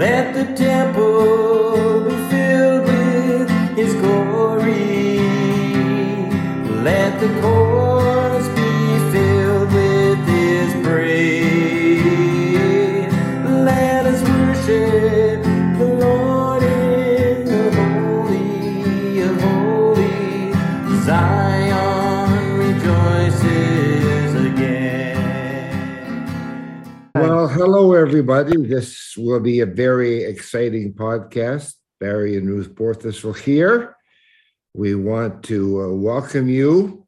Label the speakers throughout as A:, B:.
A: Let the temple be filled with his glory. Let the
B: everybody. This will be a very exciting podcast. Barry and Ruth Borthistle here. We want to uh, welcome you.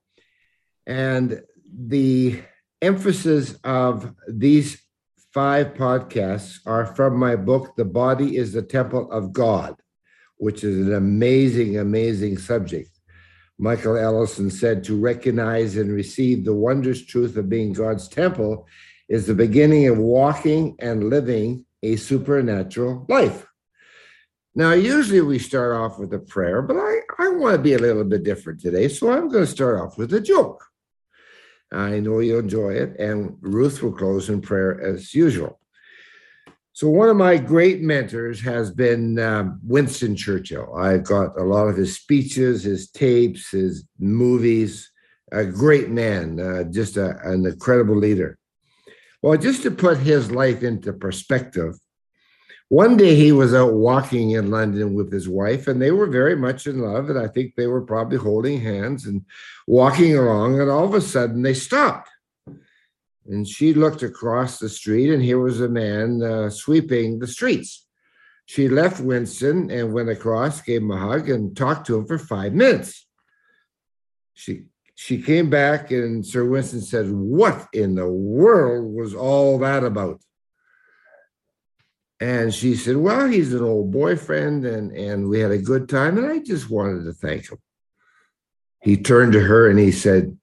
B: And the emphasis of these five podcasts are from my book, The Body is the Temple of God, which is an amazing, amazing subject. Michael Ellison said to recognize and receive the wondrous truth of being God's temple is the beginning of walking and living a supernatural life. Now, usually we start off with a prayer, but I, I want to be a little bit different today. So I'm going to start off with a joke. I know you'll enjoy it, and Ruth will close in prayer as usual. So, one of my great mentors has been um, Winston Churchill. I've got a lot of his speeches, his tapes, his movies. A great man, uh, just a, an incredible leader. Well, just to put his life into perspective, one day he was out walking in London with his wife, and they were very much in love. And I think they were probably holding hands and walking along. And all of a sudden, they stopped. And she looked across the street, and here was a man uh, sweeping the streets. She left Winston and went across, gave him a hug, and talked to him for five minutes. She she came back, and Sir Winston said, "What in the world was all that about?" And she said, Well, he's an old boyfriend and, and we had a good time. And I just wanted to thank him. He turned to her and he said,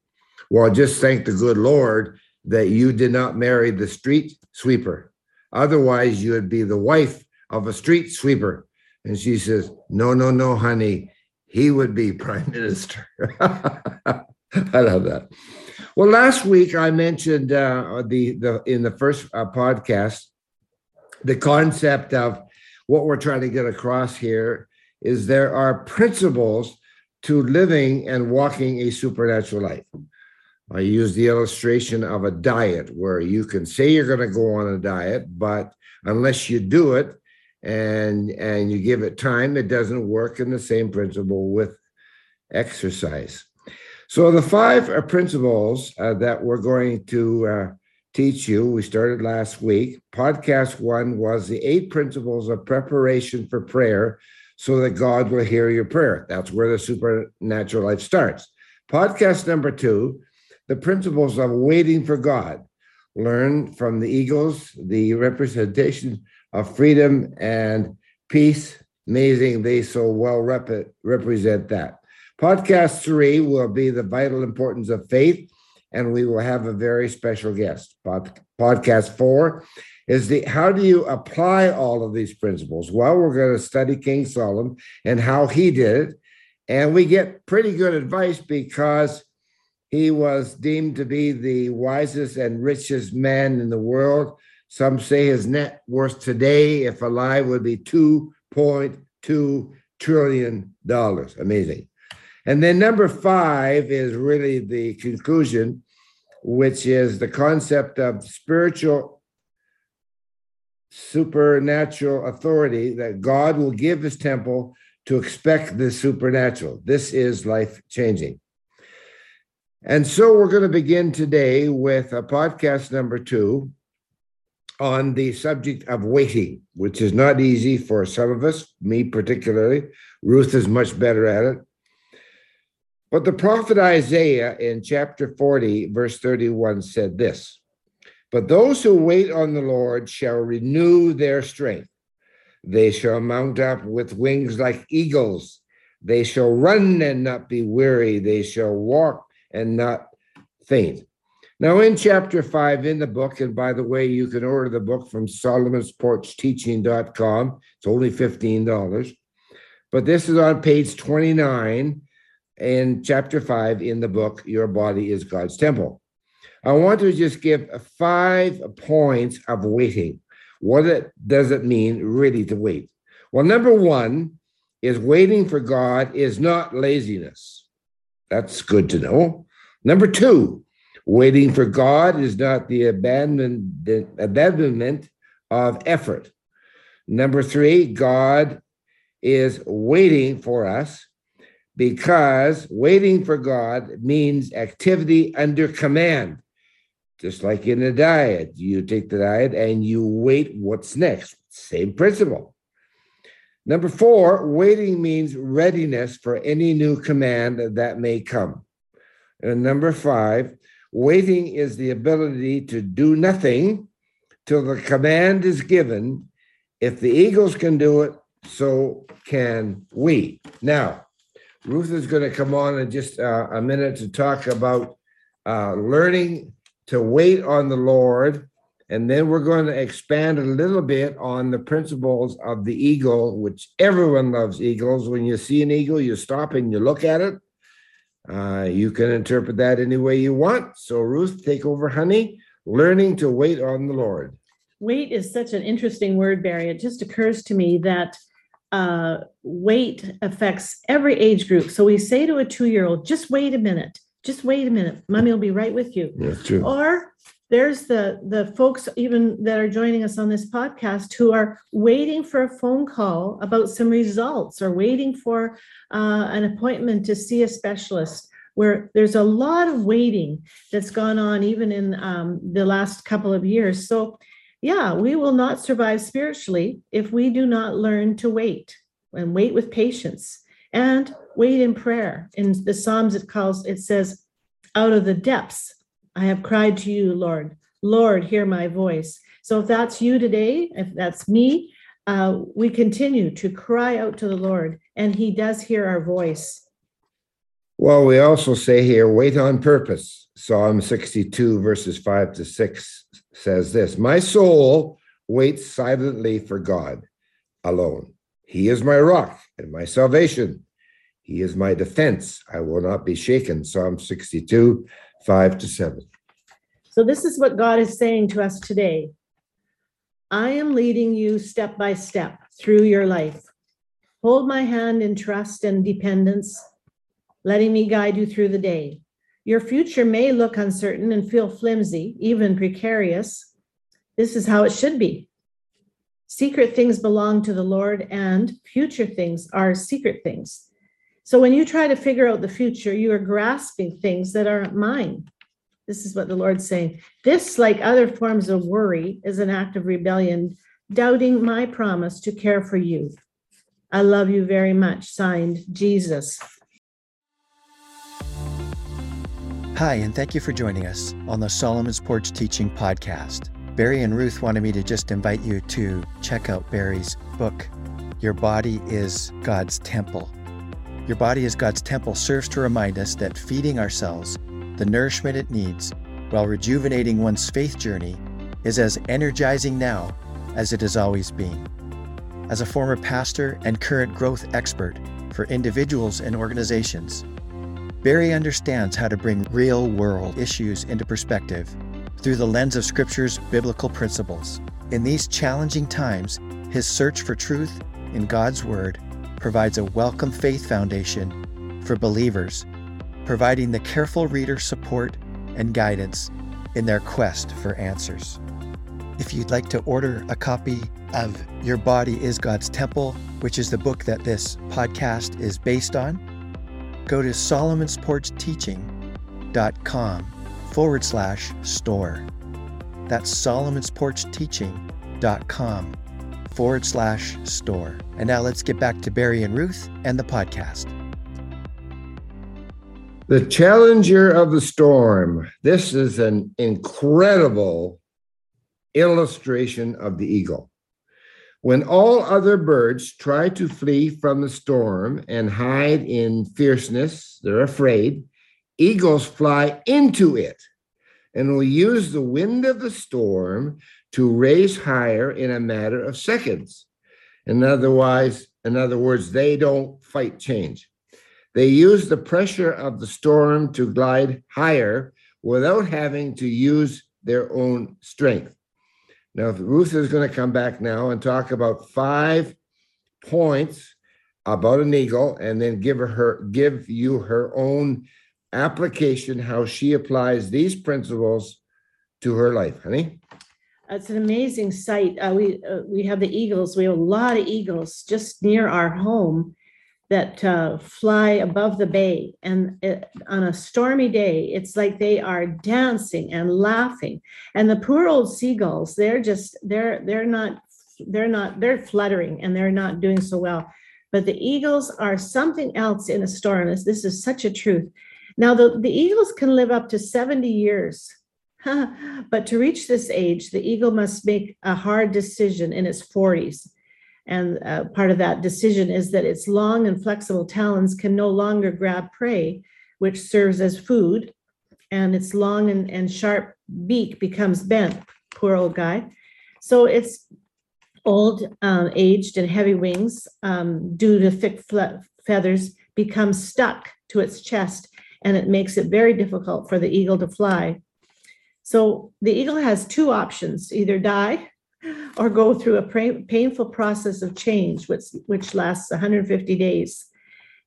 B: Well, just thank the good Lord that you did not marry the street sweeper. Otherwise, you would be the wife of a street sweeper. And she says, No, no, no, honey. He would be prime minister. I love that. Well, last week I mentioned uh, the the in the first uh, podcast the concept of what we're trying to get across here is there are principles to living and walking a supernatural life. I use the illustration of a diet where you can say you're going to go on a diet, but unless you do it and and you give it time, it doesn't work. In the same principle with exercise. So the five uh, principles uh, that we're going to uh, teach you. We started last week. Podcast one was the eight principles of preparation for prayer so that God will hear your prayer. That's where the supernatural life starts. Podcast number two, the principles of waiting for God. Learn from the eagles, the representation of freedom and peace. Amazing, they so well rep- represent that. Podcast three will be the vital importance of faith and we will have a very special guest. Pod, podcast four is the how do you apply all of these principles? Well, we're going to study King Solomon and how he did it. And we get pretty good advice because he was deemed to be the wisest and richest man in the world. Some say his net worth today, if alive, would be $2.2 trillion. Amazing. And then number five is really the conclusion, which is the concept of spiritual supernatural authority that God will give his temple to expect the supernatural. This is life changing. And so we're going to begin today with a podcast number two on the subject of waiting, which is not easy for some of us, me particularly. Ruth is much better at it. But the prophet Isaiah in chapter 40, verse 31 said this But those who wait on the Lord shall renew their strength. They shall mount up with wings like eagles. They shall run and not be weary. They shall walk and not faint. Now, in chapter five in the book, and by the way, you can order the book from solomonsporchteaching.com. It's only $15. But this is on page 29 in chapter five in the book, Your Body is God's Temple. I want to just give five points of waiting. What it, does it mean really to wait? Well, number one is waiting for God is not laziness. That's good to know. Number two, waiting for God is not the the abandonment of effort. Number three, God is waiting for us because waiting for God means activity under command. Just like in a diet, you take the diet and you wait what's next. Same principle. Number four, waiting means readiness for any new command that may come. And number five, waiting is the ability to do nothing till the command is given. If the eagles can do it, so can we. Now, Ruth is going to come on in just uh, a minute to talk about uh, learning to wait on the Lord. And then we're going to expand a little bit on the principles of the eagle, which everyone loves eagles. When you see an eagle, you stop and you look at it. Uh, you can interpret that any way you want. So, Ruth, take over, honey. Learning to wait on the Lord.
C: Wait is such an interesting word, Barry. It just occurs to me that uh, wait affects every age group. So we say to a two year old, just wait a minute, just wait a minute. Mommy will be right with you.
B: That's true.
C: Or there's the the folks even that are joining us on this podcast who are waiting for a phone call about some results or waiting for uh, an appointment to see a specialist where there's a lot of waiting that's gone on even in um, the last couple of years so yeah we will not survive spiritually if we do not learn to wait and wait with patience and wait in prayer in the psalms it calls it says out of the depths I have cried to you, Lord. Lord, hear my voice. So if that's you today, if that's me, uh, we continue to cry out to the Lord, and He does hear our voice.
B: Well, we also say here, wait on purpose. Psalm 62, verses 5 to 6 says this My soul waits silently for God alone. He is my rock and my salvation. He is my defense. I will not be shaken. Psalm 62, 5 to 7.
C: So, this is what God is saying to us today I am leading you step by step through your life. Hold my hand in trust and dependence, letting me guide you through the day. Your future may look uncertain and feel flimsy, even precarious. This is how it should be. Secret things belong to the Lord, and future things are secret things. So when you try to figure out the future, you are grasping things that aren't mine. This is what the Lord's saying. This, like other forms of worry, is an act of rebellion, doubting my promise to care for you. I love you very much. Signed, Jesus.
D: Hi, and thank you for joining us on the Solomon's Porch Teaching Podcast. Barry and Ruth wanted me to just invite you to check out Barry's book, Your Body is God's Temple. Your Body is God's Temple serves to remind us that feeding ourselves the nourishment it needs while rejuvenating one's faith journey is as energizing now as it has always been. As a former pastor and current growth expert for individuals and organizations, Barry understands how to bring real world issues into perspective through the lens of Scripture's biblical principles. In these challenging times, his search for truth in God's Word provides a welcome faith foundation for believers providing the careful reader support and guidance in their quest for answers. If you'd like to order a copy of Your Body is God's Temple, which is the book that this podcast is based on, go to solomonsporchteaching.com forward slash store. That's solomonsporchteaching.com forward slash store. And now let's get back to Barry and Ruth and the podcast.
B: The Challenger of the Storm. This is an incredible illustration of the eagle. When all other birds try to flee from the storm and hide in fierceness, they're afraid, eagles fly into it and will use the wind of the storm to raise higher in a matter of seconds. In otherwise, in other words, they don't fight change. They use the pressure of the storm to glide higher without having to use their own strength. Now, Ruth is going to come back now and talk about five points about an eagle and then give her give you her own application how she applies these principles to her life honey
C: It's an amazing sight. Uh, we, uh, we have the eagles. We have a lot of eagles just near our home that uh, fly above the bay. And it, on a stormy day, it's like they are dancing and laughing. And the poor old seagulls, they're just, they're, they're not, they're not, they're fluttering and they're not doing so well. But the eagles are something else in a storm. This, this is such a truth. Now, the, the eagles can live up to 70 years. but to reach this age, the eagle must make a hard decision in its 40s. And uh, part of that decision is that its long and flexible talons can no longer grab prey, which serves as food, and its long and, and sharp beak becomes bent. Poor old guy. So it's old, um, aged, and heavy wings, um, due to thick feathers, become stuck to its chest, and it makes it very difficult for the eagle to fly. So the eagle has two options either die or go through a pra- painful process of change, which, which lasts 150 days.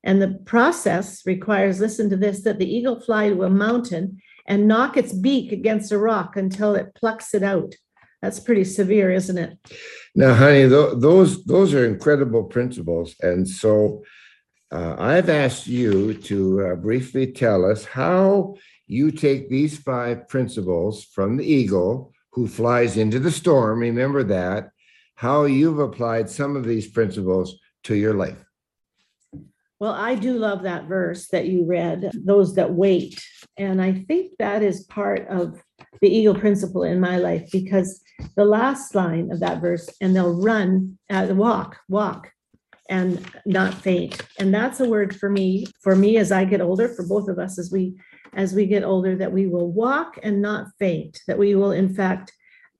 C: And the process requires, listen to this, that the eagle fly to a mountain and knock its beak against a rock until it plucks it out. That's pretty severe, isn't it?
B: now honey tho- those those are incredible principles and so uh, i've asked you to uh, briefly tell us how you take these five principles from the eagle who flies into the storm remember that how you've applied some of these principles to your life
C: Well, I do love that verse that you read, those that wait. And I think that is part of the eagle principle in my life because the last line of that verse, and they'll run, uh, walk, walk and not faint. And that's a word for me, for me as I get older, for both of us as we, as we get older, that we will walk and not faint, that we will, in fact,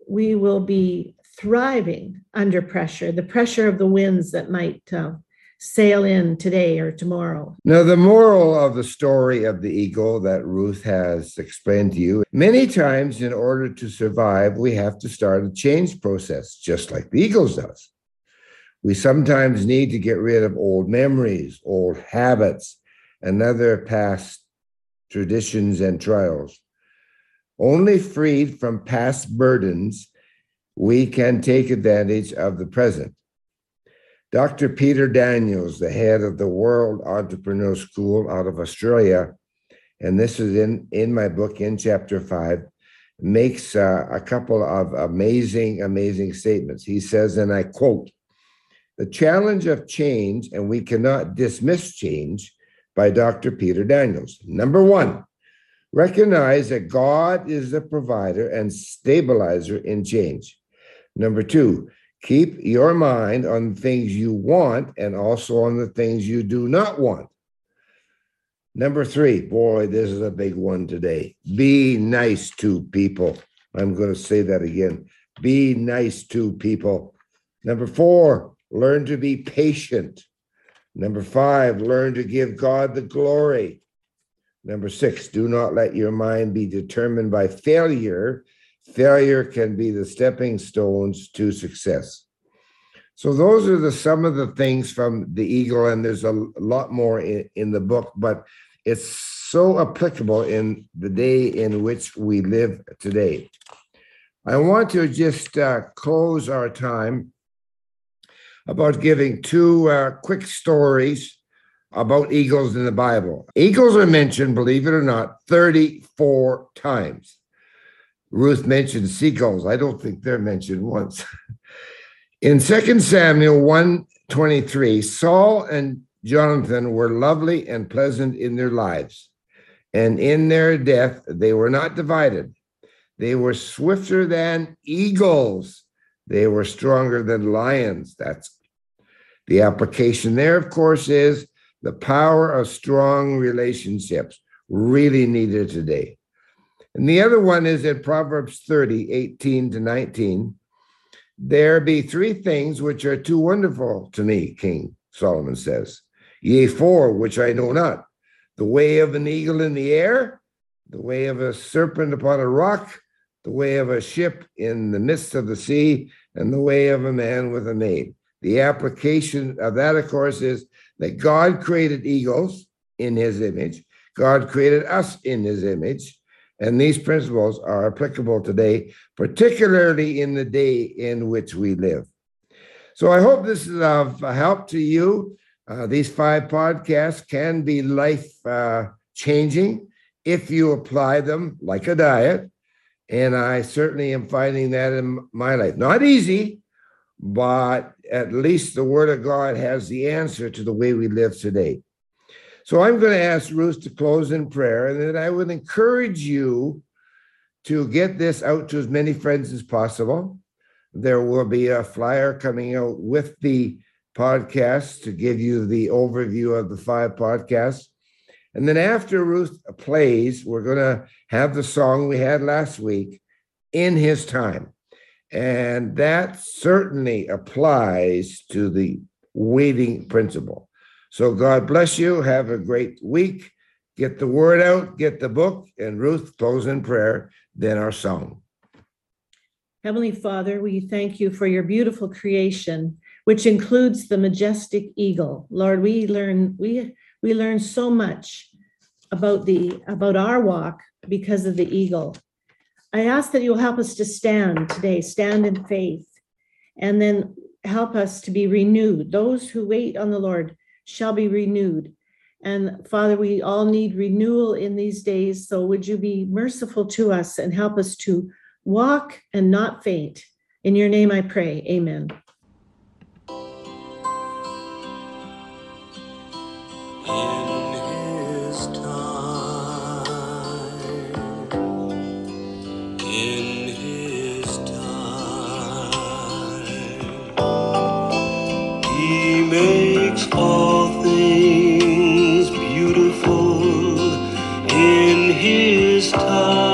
C: we will be thriving under pressure, the pressure of the winds that might uh, sail in today or tomorrow.
B: Now, the moral of the story of the eagle that Ruth has explained to you many times, in order to survive, we have to start a change process, just like the eagles does. We sometimes need to get rid of old memories, old habits, and other past traditions and trials. Only freed from past burdens, we can take advantage of the present. Dr. Peter Daniels, the head of the World Entrepreneur School out of Australia, and this is in, in my book in chapter five, makes uh, a couple of amazing, amazing statements. He says, and I quote, The challenge of change, and we cannot dismiss change, by Dr. Peter Daniels. Number one, recognize that God is the provider and stabilizer in change. Number two, keep your mind on things you want and also on the things you do not want. Number three, boy, this is a big one today. Be nice to people. I'm going to say that again. Be nice to people. Number four, learn to be patient. Number five, learn to give God the glory. Number six, do not let your mind be determined by failure. Failure can be the stepping stones to success. So those are the some of the things from the eagle, and there's a lot more in, in the book, but it's so applicable in the day in which we live today. I want to just uh, close our time about giving two uh, quick stories about eagles in the Bible. Eagles are mentioned, believe it or not, 34 times. Ruth mentioned seagulls. I don't think they're mentioned once. In 2 Samuel 123, Saul and Jonathan were lovely and pleasant in their lives, and in their death they were not divided. They were swifter than eagles. They were stronger than lions. That's the application there, of course, is the power of strong relationships, really needed today. And the other one is in Proverbs 30, 18 to 19. There be three things which are too wonderful to me, King Solomon says. Yea, four which I know not. The way of an eagle in the air, the way of a serpent upon a rock, the way of a ship in the midst of the sea, and the way of a man with a maid. The application of that, of course, is that God created eagles in his image, God created us in his image. And these principles are applicable today, particularly in the day in which we live. So I hope this is of help to you. Uh, these five podcasts can be life uh, changing if you apply them like a diet. And I certainly am finding that in my life. Not easy, but at least the Word of God has the answer to the way we live today. So I'm going to ask Ruth to close in prayer, and then I would encourage you to get this out to as many friends as possible. There will be a flyer coming out with the podcast to give you the overview of the five podcasts. And then after Ruth plays, we're going to have the song we had last week, In His Time. And that certainly applies to the waiting principle. So God bless you. Have a great week. Get the word out, get the book, and Ruth, close in prayer, then our song.
C: Heavenly Father, we thank you for your beautiful creation, which includes the majestic eagle. Lord, we learn we we learn so much about the about our walk because of the eagle. I ask that you'll help us to stand today, stand in faith, and then help us to be renewed. Those who wait on the Lord shall be renewed. And Father, we all need renewal in these days. So would you be merciful to us and help us to walk and not faint? In your name I pray. Amen.
A: His time.